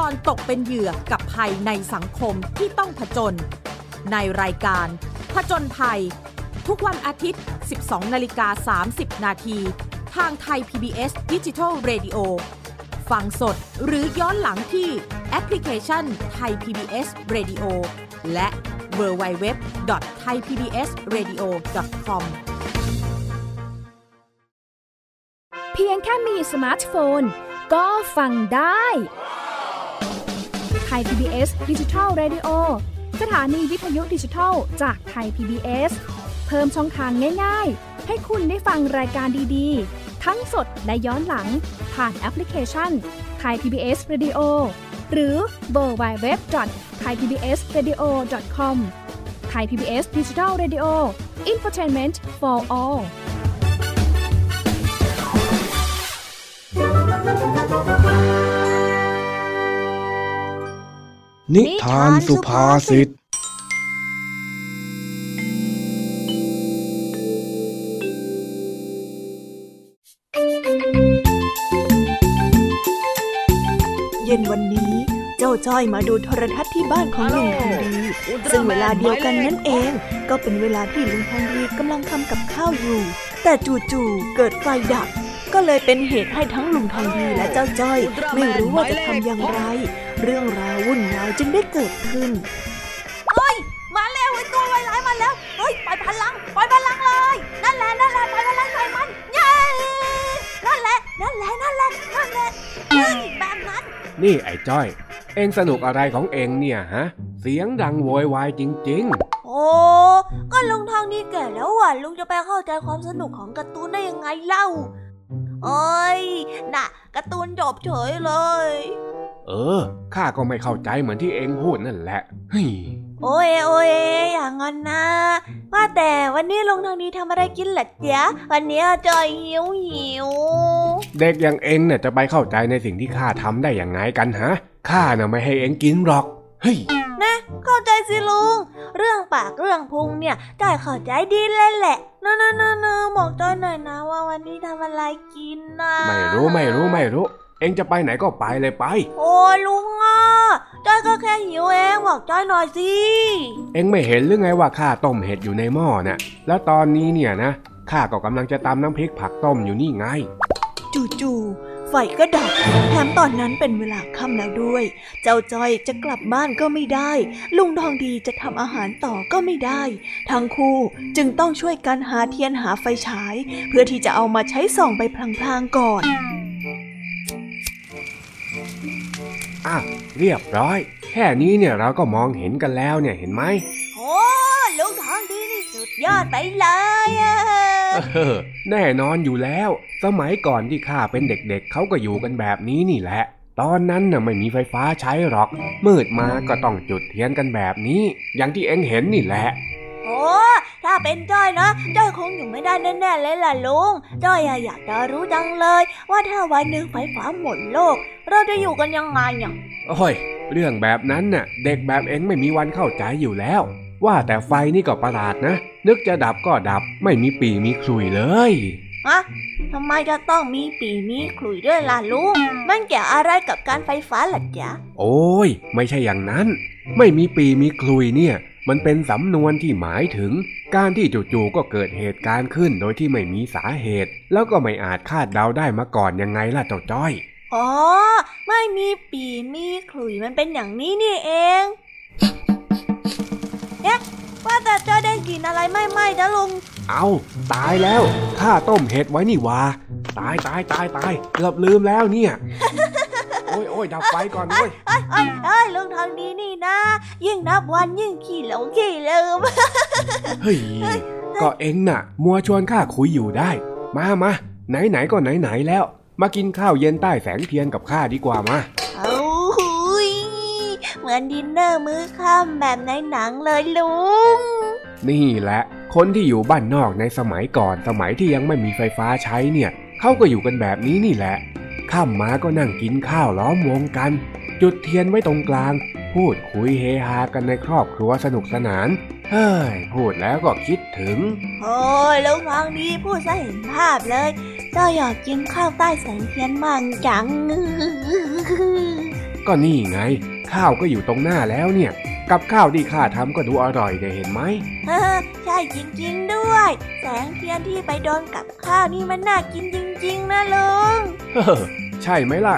ก่อนตกเป็นเหยื่อกับภัยในสังคมที่ต้องผจญในรายการ ผจญภัย ทุกวันอาทิตย์ 12 นาฬิกา 30 นาที ทางไทย PBS d i g i ดิจิ Radio ฟังสดหรือย้อนหลังที่แอปพลิเคชันไทย PBS Radio และ w w w t h a i PBS Radio com เพียงแค่มีสมาร์ทโฟน ก็ฟังได้ ไทย PBS Digital Radio สถานีวิทยุดิจิทัลจากไทย PBS เพิ่มช่องทางง่าย ๆ ให้คุณได้ฟังรายการดีๆ ทั้งสดและย้อนหลัง ผ่านแอปพลิเคชันไทย PBS Radio หรือเว็บไซต์ไทย PBS Radio com ไทย PBS Digital Radioอินฟอร์ทนเมนต์ for all นิทานสุภาษิต เย็นวันนี้เจ้าจ้อยมาดูโทรทัศน์ที่บ้านของลุงทองดี ซึ่งเวลาเดียวกันนั่นเอง ก็เป็นเวลาที่ลุงทองดีกำลังทำกับข้าวอยู่ แต่จู่ๆเกิดไฟดับ ก็เลยเป็นเหตุให้ทั้งลุงทองดีและเจ้าจ้อย ไม่รู้ว่าจะทำอย่างไร เรื่องราววุ่นวายจึงได้เกิดขึ้นมาแล้วไอ้ตัวไวร้ายมาแล้วเฮ้ยปล่อยพลังปล่อยพลังเลยนั่นแหละนั่นแหละปล่อยพลังใส่มันเย้นั่นแหละนั่นแหละนั่นแหละนั่นแหละเฮ้ยแบบนั้น นี่ไอ้จ้อย เอ็งสนุกอะไรของเอ็งเนี่ยฮะ เสียงดังโวยวายจริงโอ้ก็ลุงทองดีแก่แล้วอะลุงจะไปเข้าใจความสนุกของการ์ตูนได้ยังไงเล่า โอ้ย น่ะการ์ตูนจบเฉยเลยๆเออ ข้าก็ไม่เข้าใจเหมือนที่เอ็งพูดนั่นแหละเฮ้ยโอ้ยโอ้ยอย่างงั้นนะ ว่าแต่วันนี้ลุงทองดีทำอะไรกินล่ะจ๊ะวันนี้จอยหิวหิว เด็กอย่างเอ็งเนี่ยจะไปเข้าใจในสิ่งที่ข้าทำได้อย่างไงกันฮะ ข้าน่ะไม่ให้เอ็งกินหรอก เฮ้ย นะ เข้าใจสิลุง เรื่องปากเรื่องพุงเนี่ยจอยเข้าใจดีเลยแหละ นะนะนะนะบอกจอยหน่อยนะว่าวันนี้ทำอะไรกินนะไม่รู้ไม่รู้ไม่รู้ เอ็งจะไปไหนก็ไปเลยไป โอ้ยลุงอะจอยก็แค่หิวเองบอกจอยหน่อยสิ เอ็งไม่เห็นหรือไงว่าข้าต้มเห็ดอยู่ในหม้อน่ะ แล้วตอนนี้เนี่ยนะข้าก็กำลังจะตำน้ำพริกผักต้มอยู่นี่ไง จู่ๆ ไฟก็ดับ แถมตอนนั้นเป็นเวลาค่ำแล้วด้วย เจ้าจ้อยจะกลับบ้านก็ไม่ได้ ลุงทองดีจะทำอาหารต่อก็ไม่ได้ ทั้งคู่จึงต้องช่วยกันหาเทียนหาไฟฉาย เพื่อที่จะเอามาใช้ส่องไปพลางๆก่อนอะเรียบร้อย แค่นี้เนี่ยเราก็มองเห็นกันแล้วเนี่ยเห็นไหม ลุงทองดีนี่สุดยอดไปเลยอะเออแน่นอนอยู่แล้ว สมัยก่อนที่ข้าเป็นเด็กๆเเขาก็อยู่กันแบบนี้นี่แหละ ตอนนั้นน่ะไม่มีไฟฟ้าใช้หรอก มืดมาก็ต้องจุดเทียนกันแบบนี้ อย่างที่เอ็งเห็นนี่แหละโอ้ถ้าเป็นจ้อยนะจ้อยคงอยู่ไม่ได้แน่ๆเลยล่ะลุงจ้อยอะอยากจะรู้จังเลย ว่าถ้าวันหนึ่งไฟฟ้าหมดโลก เราจะอยู่กันยังไงอะโอ้ยเรื่องแบบนั้นน่ะ เด็กแบบเอ็งไม่มีวันเข้าใจอยู่แล้ว ว่าแต่ไฟนี่ก็ประหลาดนะ นึกจะดับก็ดับไม่มีปีมีขลุยเลยฮะทำไมจะต้องมีปีมีขลุ่ยด้วยล่ะลุง มันเกี่ยวอะไรกับการไฟฟ้าล่ะจ๊ะ โอ้ย ไม่ใช่อย่างนั้น ไม่มีปีมีขลุยเนี่ย มันเป็นสำนวนที่หมายถึง การที่จู่ๆก็เกิดเหตุการณ์ขึ้นโดยที่ไม่มีสาเหตุ แล้วก็ไม่อาจคาดเดาได้มาก่อนยังไงล่ะเจ้าจ้อย อ๋อ ไม่มีปีมีขลุ่ยมันเป็นอย่างนี้นี่เอง เอ๊ะว่าแต่จ้อยได้กลินอะไรไม่ไหม้นะลุง เอาตายแล้วข้าต้มเห็ดไว้นี่หวาตายตายตายตายเกือบลืมแล้วเนี่ย โอ้ยโอ้ยดับไฟก่อนเว้ยเอ้ยเอ้ยเอ้ยลุงทางนี้นี่นะ ยิ่งนับวันยิ่งขี้หลงขี้ลืม เฮ้ยก็เอ็งน่ะ มัวชวนข้าคุยอยู่ได้ มามาไหนไหนๆก็ไหนไหนๆแล้ว มากินข้าวเย็นใต้แสงเทียนกับข้าดีกว่ามา เอาหุยเห มือนดินเนอร์มื้อค่ำแบบในหนังเลยลุง นี่แหละ คนที่อยู่บ้านนอกในสมัยก่อนสมัยที่ยังไม่มีไฟฟ้าใช้เนี่ยเขาก็อยู่กันแบบนี้นี่แหละข้ามมาก็นั่งกินข้าวล้อมวงกัน จุดเทียนไว้ตรงกลาง พูดคุยเฮฮากันในครอบครัวสนุกสนาน เฮ้ย พูดแล้วก็คิดถึง โอ้ยลุงทางนี้พูดซะเห็นภาพเลยเจ้าอยากกินข้าวใต้แสงเทียนมั่งจัง ก็นี่ไง ข้าวก็อยู่ตรงหน้าแล้วเนี่ย กับข้าวที่ข้าทำก็ดูอร่อยเดยเห็นไหมเออใช่จริงๆด้วย แสงเทียนที่ไปโดนกับข้าวนี่มันน่ากินจริง ๆ นะลุงเฮ้อใช่ไหมล่ะ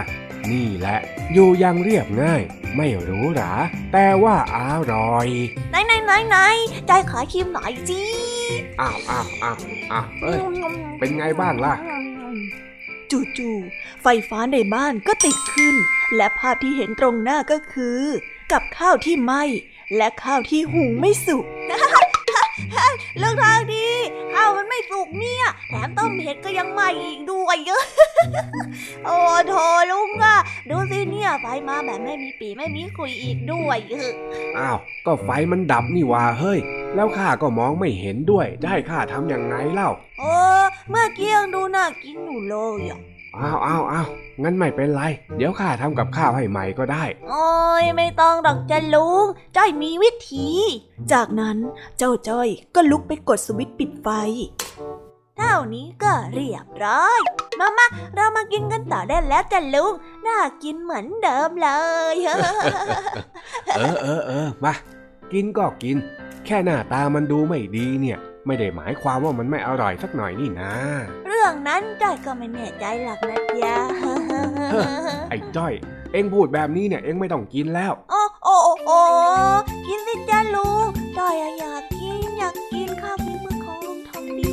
นี่แหละ อยู่อยังเรียบง่าย ไม่หรูหรา แต่ว่าอร่อย ไหนไหนไหนไหนใจขอชิมหน่อยจีอ้าวอ้าวอ้าวอ้าวเอ้ยเป็นไงบ้างล่ะ จู่ๆ ไฟฟ้าในบ้านก็ติดขึ้น และภาพที่เห็นตรงหน้าก็คือ กับข้าวที่ไหม้และข้าวที่หุงไม่สุกเรื่องทางดี ไม่สุกเนี่ยแถมต้มเห็ดก็ยังไหม้อีกด้วยเยอะ โอ้โถลุงอะดูสิเนี่ยไฟมาแบบไม่มีปีไม่มีคุยอีกด้วยเอออ้าวก็ไฟมันดับนี่หว่าเฮ้ย แล้วข้าก็มองไม่เห็นด้วย จะให้ข้าทำยังไงเล่าโอ้เมื่อกี้ยังดูน่ากินอยู่เลยอะ อ้าวอ้าวอ้าวงั้นไม่เป็นไร เดี๋ยวข้าทำกับข้าวให้ใหม่ก็ได้ โอ้ยไม่ต้องดอกจะลุงจ้อยมีวิธี จากนั้นเจ้าจ้อยก็ลุกไปกดสวิตช์ปิดไฟ เท่านี้ก็เรียบร้อย มามาเรามากินกันต่อได้แล้วจ้ะลุง น่ากินเหมือนเดิมเลย เออเออเออมา กินก็กิน แค่หน้าตามันดูไม่ดีเนี่ย ไม่ได้หมายความว่ามันไม่อร่อยสักหน่อยนี่นะ เรื่องนั้นจ้อยก็ไม่แน่ใจหรอกนะจ๊ะไอ้จ้อย เอ็งพูดแบบนี้เนี่ยเอ็งไม่ต้องกินแล้ว โอ้โอ้โอ้โอ้กินสิจ้าลุงจ้อยอะอยากกินอยากกินข้าวฝีมือของลุงทองดี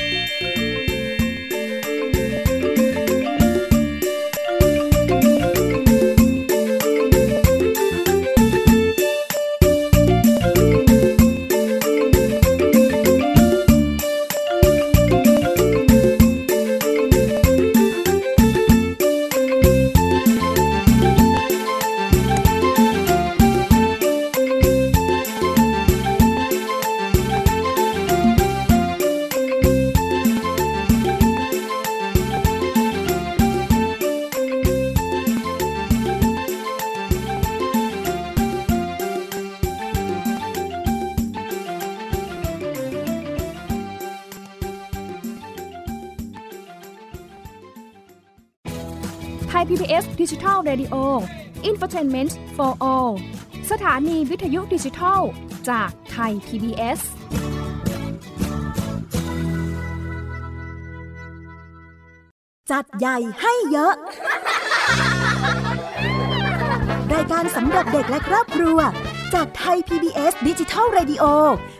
Infotainment for All สถานีวิทยุดิจิทัล จากไทย PBS จัดใหญ่ให้เยอะ รายการสำหรับเด็กและครอบครัว จากไทย PBS ดิจิทัล Radio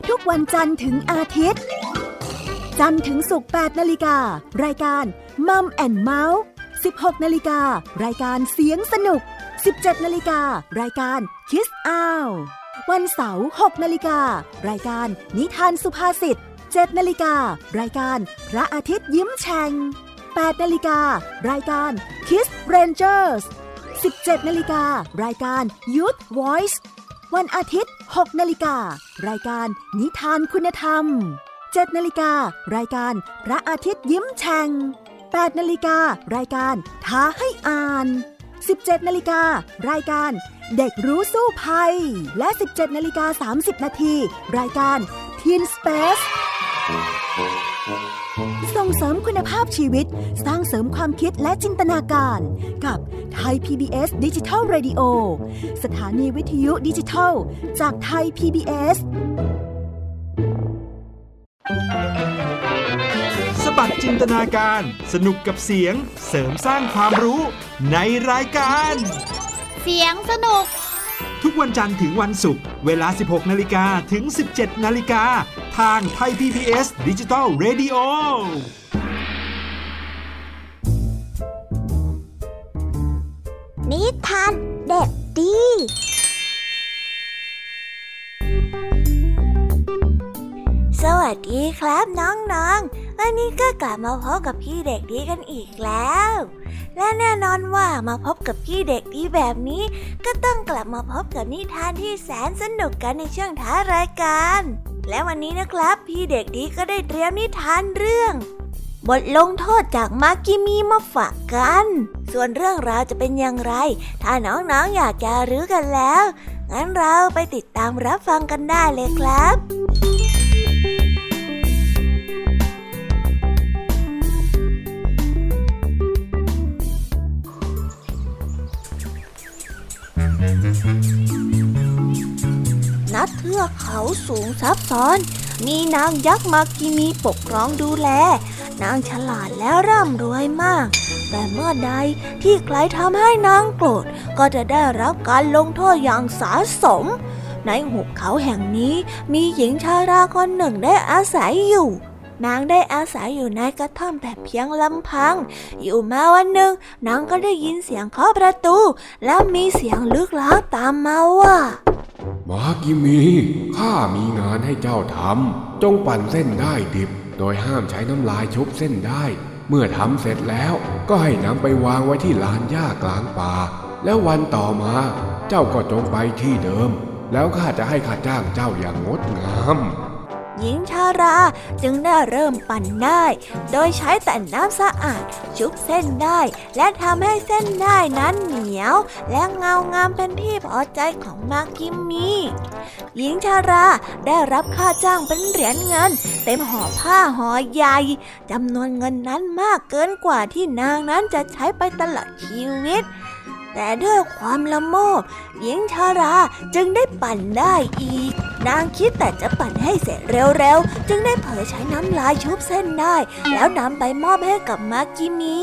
ทุกวันจันทร์ถึงอาทิตย์ จันทร์ถึงศุกร์8นาฬิกา รายการมัมแอนเมาส์16นาฬิการายการเสียงสนุก 17นาฬิการายการ Kiss Out วันเสาร์6นาฬิการายการนิทานสุภาษิต7นาฬิการายการพระอาทิตย์ยิ้มแฉ่ง8นาฬิการายการ Kiss Rangers 17นาฬิการายการ Youth Voice วันอาทิตย์6นาฬิการายการนิทานคุณธรรม 7นาฬิการายการพระอาทิตย์ยิ้มแฉ่ง8นาฬิการายการท้าให้อ่าน 17นาฬิการายการเด็กรู้สู้ภัย และ 17นาฬิกา30 นาทีรายการ Teen Space ส่งเสริมคุณภาพชีวิต สร้างเสริมความคิดและจินตนาการ กับไทย PBS ดิจิทัล Radio สถานีวิทยุดิจิทัล จากไทย PBS บัดจินตนาการ สนุกกับเสียงเสริมสร้างความรู้ในรายการ เสียงสนุก ทุกวันจันทร์ถึงวันศุกร์เวลา 16 นาฬิกาถึง 17 นาฬิกา ทางไทย PBS ดิจิทัล Radio นิทานเด็กดี สวัสดีครับน้องๆ วันนี้ก็กลับมาพบกับพี่เด็กดีกันอีกแล้ว และแน่นอนว่ามาพบกับพี่เด็กดีแบบนี้ ก็ต้องกลับมาพบกับนิทานที่แสนสนุกกันในช่วงท้ารายการ และวันนี้นะครับ พี่เด็กดีก็ได้เตรียมนิทานเรื่อง บทลงโทษจากมากิมีมาฝากกัน ส่วนเรื่องราวจะเป็นอย่างไร ถ้าน้องๆออยากจะรู้กันแล้ว งั้นเราไปติดตามรับฟังกันได้เลยครับ นัดเทือกเขาสูงซับซ้อน มีนางยักษ์มากิมีปกครองดูแล นางฉลาดและร่ำรวยมาก แต่เมื่อใดที่ใครทำให้นางโกรธ ก็จะได้รับการลงโทษอย่างสาสม ในหุบเขาแห่งนี้มีหญิงชาราคนหนึ่งได้อาศัยอยู่ นางได้อาศัยอยู่ในกระท่อมแต่เพียงลำพัง อยู่มาวันหนึ่งนางก็ได้ยินเสียงเคาะประตู แล้วมีเสียงลึกลับตามมาว่า มากิมีข้ามีงานให้เจ้าทำจงปั่นเส้นได้ดิบ โดยห้ามใช้น้ำลายชุบเส้นได้ เมื่อทำเสร็จแล้วก็ให้นำไปวางไว้ที่ลานหญ้ากลางป่า แล้ววันต่อมาเจ้าก็จงไปที่เดิม แล้วข้าจะให้ข้าจ้างเจ้าอย่างงดงาม หญิงชาราจึงได้เริ่มปั่นได้โดยใช้แต่น้ำสะอาดชุบเส้นได้และทำให้เส้นได้นั้นเหนียว และเงางามเป็นที่พอใจของมากิมมีหญิงชาราได้รับค่าจ้างเป็นเหรียญเงิน เต็มห่อผ้าห่อใหญ่จำนวนเงินนั้นมากเกินกว่าที่นางนั้นจะใช้ไปตลอดชีวิต แต่ด้วยความละโมบหญิงชาราจึงได้ปั่นได้อีก นางคิดแต่จะปั่นให้เสร็จเร็วๆ จึงได้เผลอใช้น้ำลายชุบเส้นได้ แล้วนำไปมอบให้กับมากิมี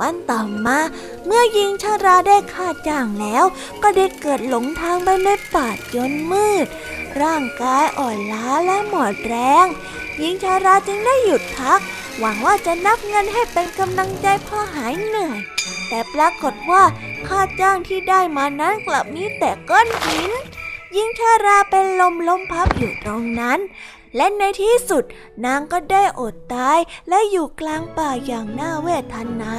วันต่อมา เมื่อหญิงชาราได้ค่าจ้างแล้ว ก็ได้เกิดหลงทางไปในป่าจนมืด ร่างกายอ่อนล้าและหมดแรงหญิงชาราจึงได้หยุดพัก หวังว่าจะนับเงินให้เป็นกำลังใจพ่อหายเหนื่อย แต่ปรากฏว่าค่าจ้างที่ได้มานั้นกลับมีแต่ก้อนหิน ยิ่งชาราเป็นลมล้มพับอยู่ตรงนั้น และในที่สุดนางก็ได้อดตายและอยู่กลางป่าอย่างน่าเวทนา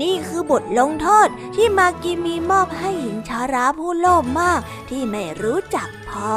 นี่คือบทลงโทษที่มากิมีมอบให้หญิงชาราผู้โลภมากที่ไม่รู้จักพอ